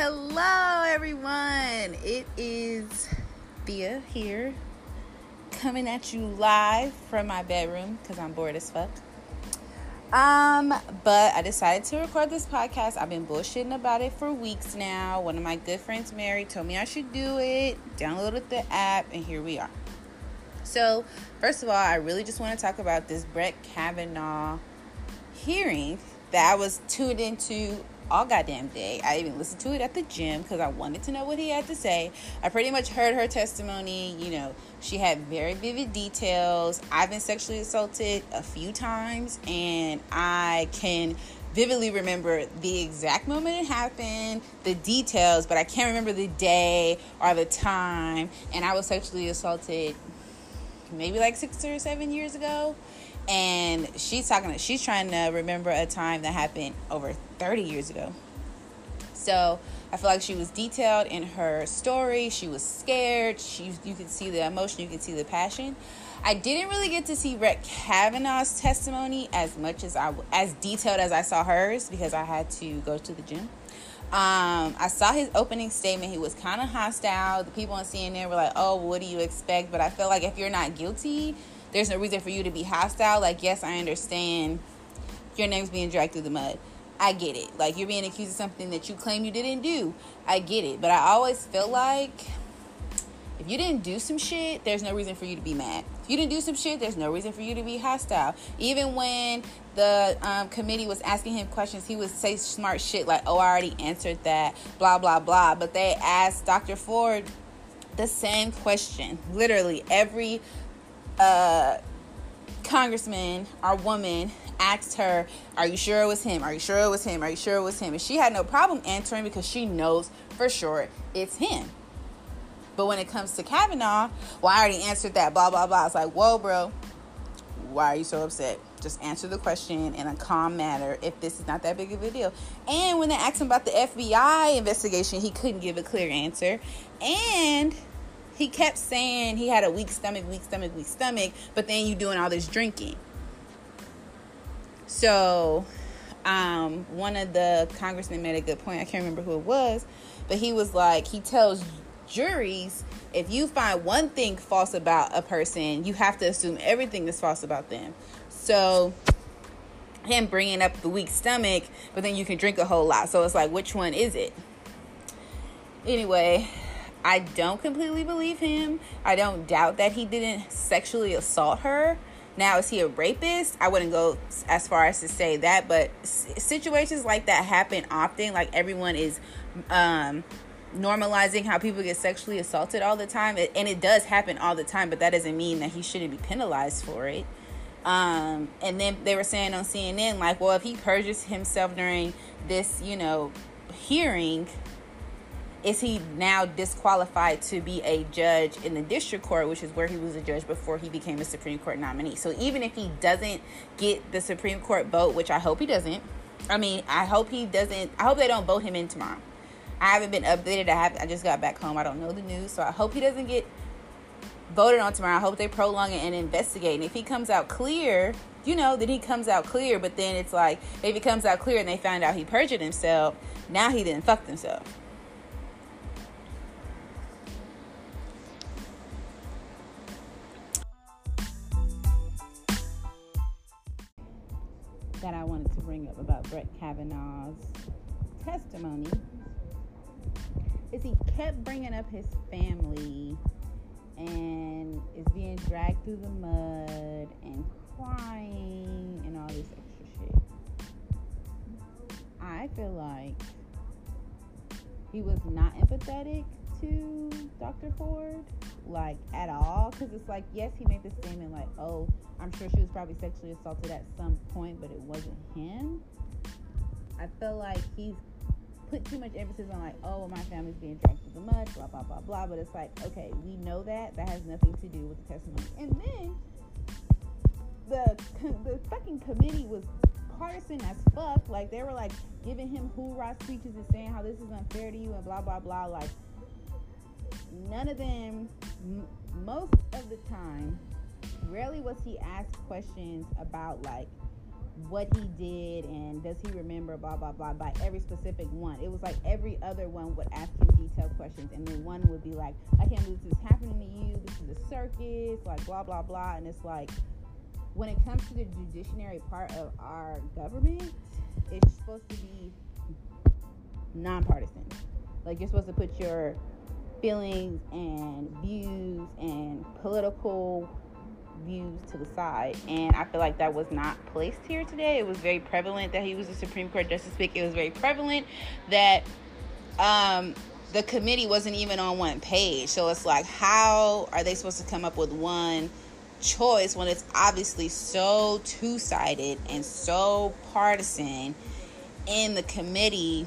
Hello, everyone. It is Thea here, coming at you live from my bedroom because I'm bored as fuck. Um, but I decided to record this podcast. I've been bullshitting about it for weeks now. One of my good friends, Mary, told me I should do it. Downloaded the app, and here we are. So, first of all, I really just want to talk about this Brett Kavanaugh hearing that I was tuned into all goddamn day. I even listened to it at the gym because I wanted to know what he had to say. I pretty much heard her testimony. You know, she had very vivid details. I've been sexually assaulted a few times, and I can vividly remember the exact moment it happened, the details, but I can't remember the day or the time. And I was sexually assaulted maybe like six or seven years ago and she's talking she's trying to remember a time that happened over 30 years ago so i feel like she was detailed in her story she was scared she you could see the emotion you could see the passion i didn't really get to see brett kavanaugh's testimony as much as i as detailed as i saw hers because i had to go to the gym um, I saw his opening statement. He was kind of hostile. The people on CNN were like, "Oh, what do you expect?" But I feel like if you're not guilty, there's no reason for you to be hostile. Like, yes, I understand your name's being dragged through the mud. I get it. Like, you're being accused of something that you claim you didn't do. I get it. But I always feel like if you didn't do some shit, there's no reason for you to be mad. If you didn't do some shit, there's no reason for you to be hostile. Even when the um, committee was asking him questions, he would say smart shit like, oh, I already answered that, blah, blah, blah. But they asked Dr. Ford the same question. Literally, every uh, congressman or woman asked her, Are you sure it was him? Are you sure it was him? Are you sure it was him? And she had no problem answering because she knows for sure it's him. But when it comes to Kavanaugh, well, I already answered that, blah, blah, blah. It's like, Whoa, bro, why are you so upset? Just answer the question in a calm manner if this is not that big of a deal. And when they asked him about the FBI investigation, he couldn't give a clear answer. And he kept saying he had a weak stomach, weak stomach, weak stomach, but then you doing all this drinking. So, um, one of the congressmen made a good point. I can't remember who it was, but he was like, he tells juries if you find one thing false about a person, you have to assume everything is false about them. So, him bringing up the weak stomach, but then you can drink a whole lot. So it's like, which one is it? Anyway, I don't completely believe him. I don't doubt that he didn't sexually assault her. Now, is he a rapist? I wouldn't go as far as to say that, but situations like that happen often. Like everyone is um, normalizing how people get sexually assaulted all the time, and it does happen all the time. But that doesn't mean that he shouldn't be penalized for it. Um, and then they were saying on CNN, like, well, if he perjures himself during this, you know, hearing, is he now disqualified to be a judge in the district court, which is where he was a judge before he became a Supreme Court nominee? So even if he doesn't get the Supreme Court vote, which I hope he doesn't, I mean, I hope he doesn't. I hope they don't vote him in tomorrow. I haven't been updated. I have. I just got back home. I don't know the news, so I hope he doesn't get voted on tomorrow. I hope they prolong it and investigate. And if he comes out clear, you know, then he comes out clear. But then it's like if he comes out clear and they find out he perjured himself, now he didn't fuck himself. That I wanted to bring up about Brett Kavanaugh's testimony is he kept bringing up his family and is being dragged through the mud and crying and all this extra shit. I feel like he was not empathetic to Dr. Ford, like at all, because it's like, yes, he made the statement like, oh, I'm sure she was probably sexually assaulted at some point, but it wasn't him. I feel like he's put too much emphasis on like, oh, my family's being dragged through the mud, blah blah blah blah. But it's like, okay, we know that that has nothing to do with the testimony. And then the the fucking committee was partisan as fuck. Like they were like giving him hoorah speeches and saying how this is unfair to you and blah blah blah. Like none of them, m- most of the time, rarely was he asked questions about like what he did and does he remember blah blah blah by every specific one. It was like every other one would ask him detailed questions and then one would be like, I can't believe this is happening to you, this is a circus, like blah blah blah and it's like when it comes to the judiciary part of our government, it's supposed to be nonpartisan. Like you're supposed to put your feelings and views and political views to the side. And I feel like that was not placed here today. It was very prevalent that he was a Supreme Court Justice pick. It was very prevalent that um, the committee wasn't even on one page. So it's like, how are they supposed to come up with one choice when it's obviously so two sided and so partisan in the committee?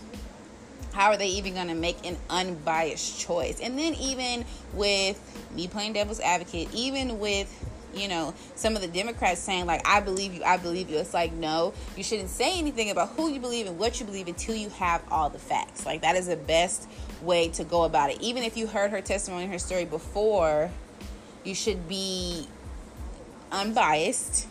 How are they even going to make an unbiased choice? And then, even with me playing devil's advocate, even with you know, some of the Democrats saying, like, I believe you, I believe you. It's like, no, you shouldn't say anything about who you believe and what you believe until you have all the facts. Like, that is the best way to go about it. Even if you heard her testimony, her story before, you should be unbiased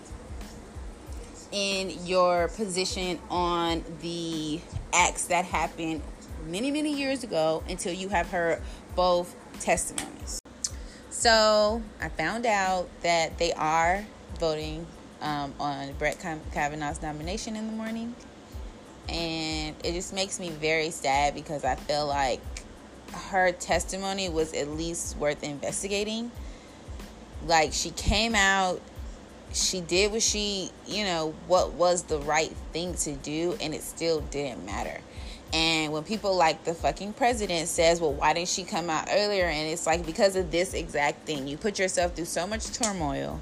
in your position on the acts that happened many, many years ago until you have heard both testimonies. So I found out that they are voting um, on Brett Kavanaugh's nomination in the morning. And it just makes me very sad because I feel like her testimony was at least worth investigating. Like she came out, she did what she, you know, what was the right thing to do, and it still didn't matter. And when people like the fucking president says, well, why didn't she come out earlier? And it's like, because of this exact thing. You put yourself through so much turmoil,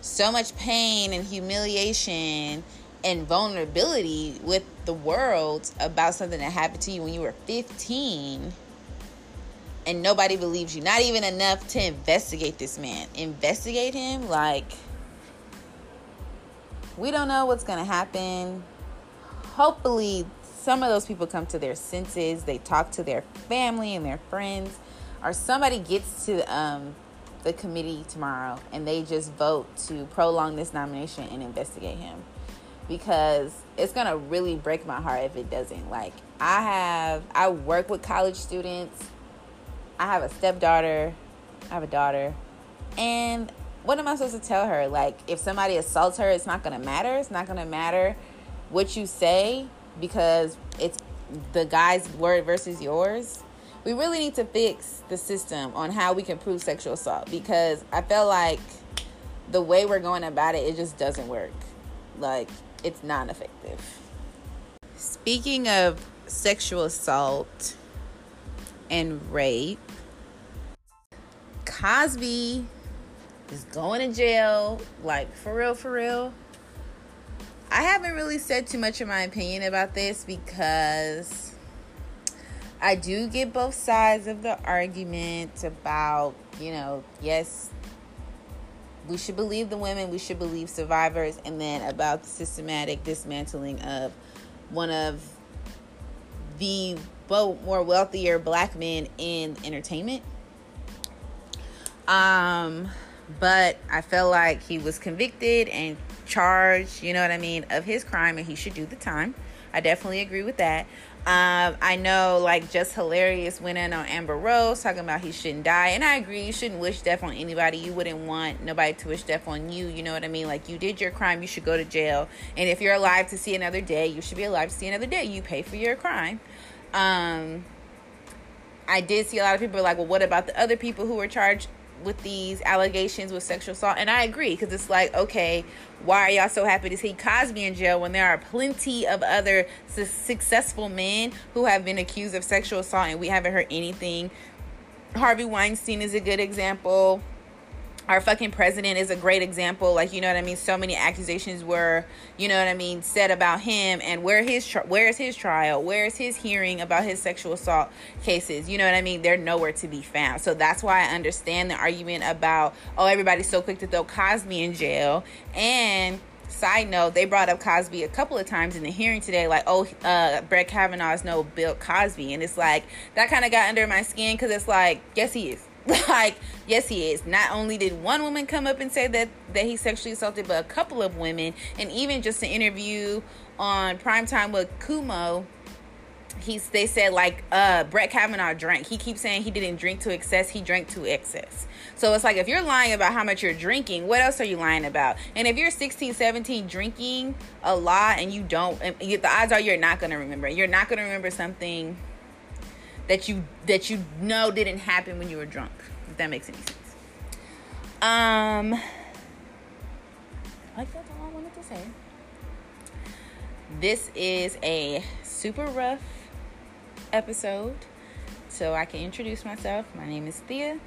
so much pain and humiliation and vulnerability with the world about something that happened to you when you were 15 and nobody believes you. Not even enough to investigate this man. Investigate him like we don't know what's going to happen. Hopefully some of those people come to their senses, they talk to their family and their friends, or somebody gets to um, the committee tomorrow and they just vote to prolong this nomination and investigate him. Because it's gonna really break my heart if it doesn't. Like, I have, I work with college students, I have a stepdaughter, I have a daughter, and what am I supposed to tell her? Like, if somebody assaults her, it's not gonna matter. It's not gonna matter what you say because it's the guy's word versus yours. We really need to fix the system on how we can prove sexual assault because I feel like the way we're going about it, it just doesn't work. Like, it's non effective. Speaking of sexual assault and rape, Cosby is going to jail. Like, for real, for real. I haven't really said too much of my opinion about this because I do get both sides of the argument about, you know, yes, we should believe the women, we should believe survivors, and then about the systematic dismantling of one of the more wealthier black men in entertainment. Um, but I felt like he was convicted and charged, you know what I mean, of his crime and he should do the time. I definitely agree with that. Um, I know, like, Jess Hilarious went in on Amber Rose talking about he shouldn't die, and I agree. You shouldn't wish death on anybody. You wouldn't want nobody to wish death on you. You know what I mean? Like, you did your crime, you should go to jail, and if you're alive to see another day, you should be alive to see another day. You pay for your crime. Um, I did see a lot of people like, well, what about the other people who were charged with these allegations with sexual assault and i agree because it's like okay why are y'all so happy to see cosby in jail when there are plenty of other su- successful men who have been accused of sexual assault and we haven't heard anything? Harvey weinstein is a good example our fucking president is a great example. Like you know what i mean? So many accusations were you know what i mean said about him and where his tri- where is his trial? Where is his hearing about his sexual assault cases? You know what i mean? They're nowhere to be found. So that's why i understand the argument about oh everybody's so quick to throw cosby in jail. And side note, they brought up Cosby a couple of times in the hearing today, like, oh, uh, Brett is no Bill Cosby. And it's like, that kind of got under my skin because it's like, yes, he is like, yes, he is. Not only did one woman come up and say that that he sexually assaulted, but a couple of women, and even just an interview on primetime with Cuomo. He's they said like uh Brett Kavanaugh drank. He keeps saying he didn't drink to excess, he drank to excess. So it's like if you're lying about how much you're drinking, what else are you lying about? And if you're 16, 17 drinking a lot and you don't the odds are you're not going to remember. You're not going to remember something that you that you know didn't happen when you were drunk. If that makes any sense. Um, like that's all I wanted to say. This is a super rough episode, so I can introduce myself. My name is Thea,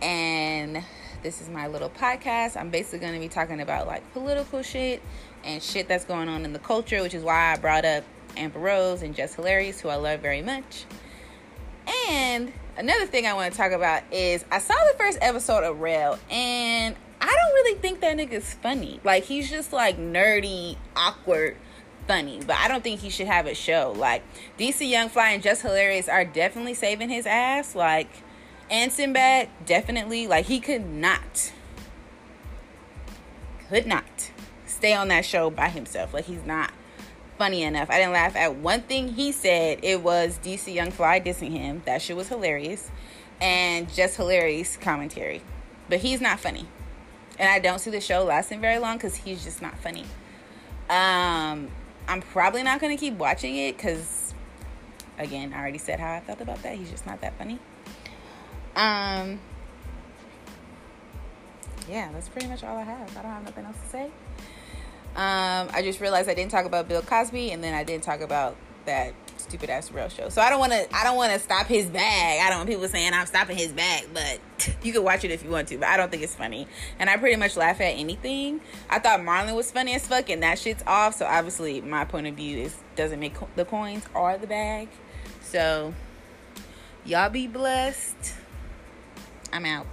and this is my little podcast. I'm basically going to be talking about like political shit and shit that's going on in the culture, which is why I brought up Amber Rose and Jess Hilarious, who I love very much. And another thing I want to talk about is I saw the first episode of Rel, and I don't really think that nigga's funny. Like he's just like nerdy, awkward, funny. But I don't think he should have a show. Like DC Young Fly and Jess Hilarious are definitely saving his ass. Like and Sinbad definitely. Like he could not, could not stay on that show by himself. Like he's not funny enough. I didn't laugh at one thing he said. It was DC Young Fly dissing him. That shit was hilarious. And Jess Hilarious commentary. But he's not funny. And I don't see the show lasting very long because he's just not funny. Um, I'm probably not going to keep watching it because, again, I already said how I felt about that. He's just not that funny. Um, yeah, that's pretty much all I have. I don't have nothing else to say. Um, I just realized I didn't talk about Bill Cosby, and then I didn't talk about that stupid ass Rel show. So I don't want to. I don't want to stop his bag. I don't want people saying I'm stopping his bag, but you can watch it if you want to. But I don't think it's funny, and I pretty much laugh at anything. I thought Marlon was funny as fuck, and that shit's off. So obviously, my point of view is doesn't make the coins or the bag. So y'all be blessed. I'm out.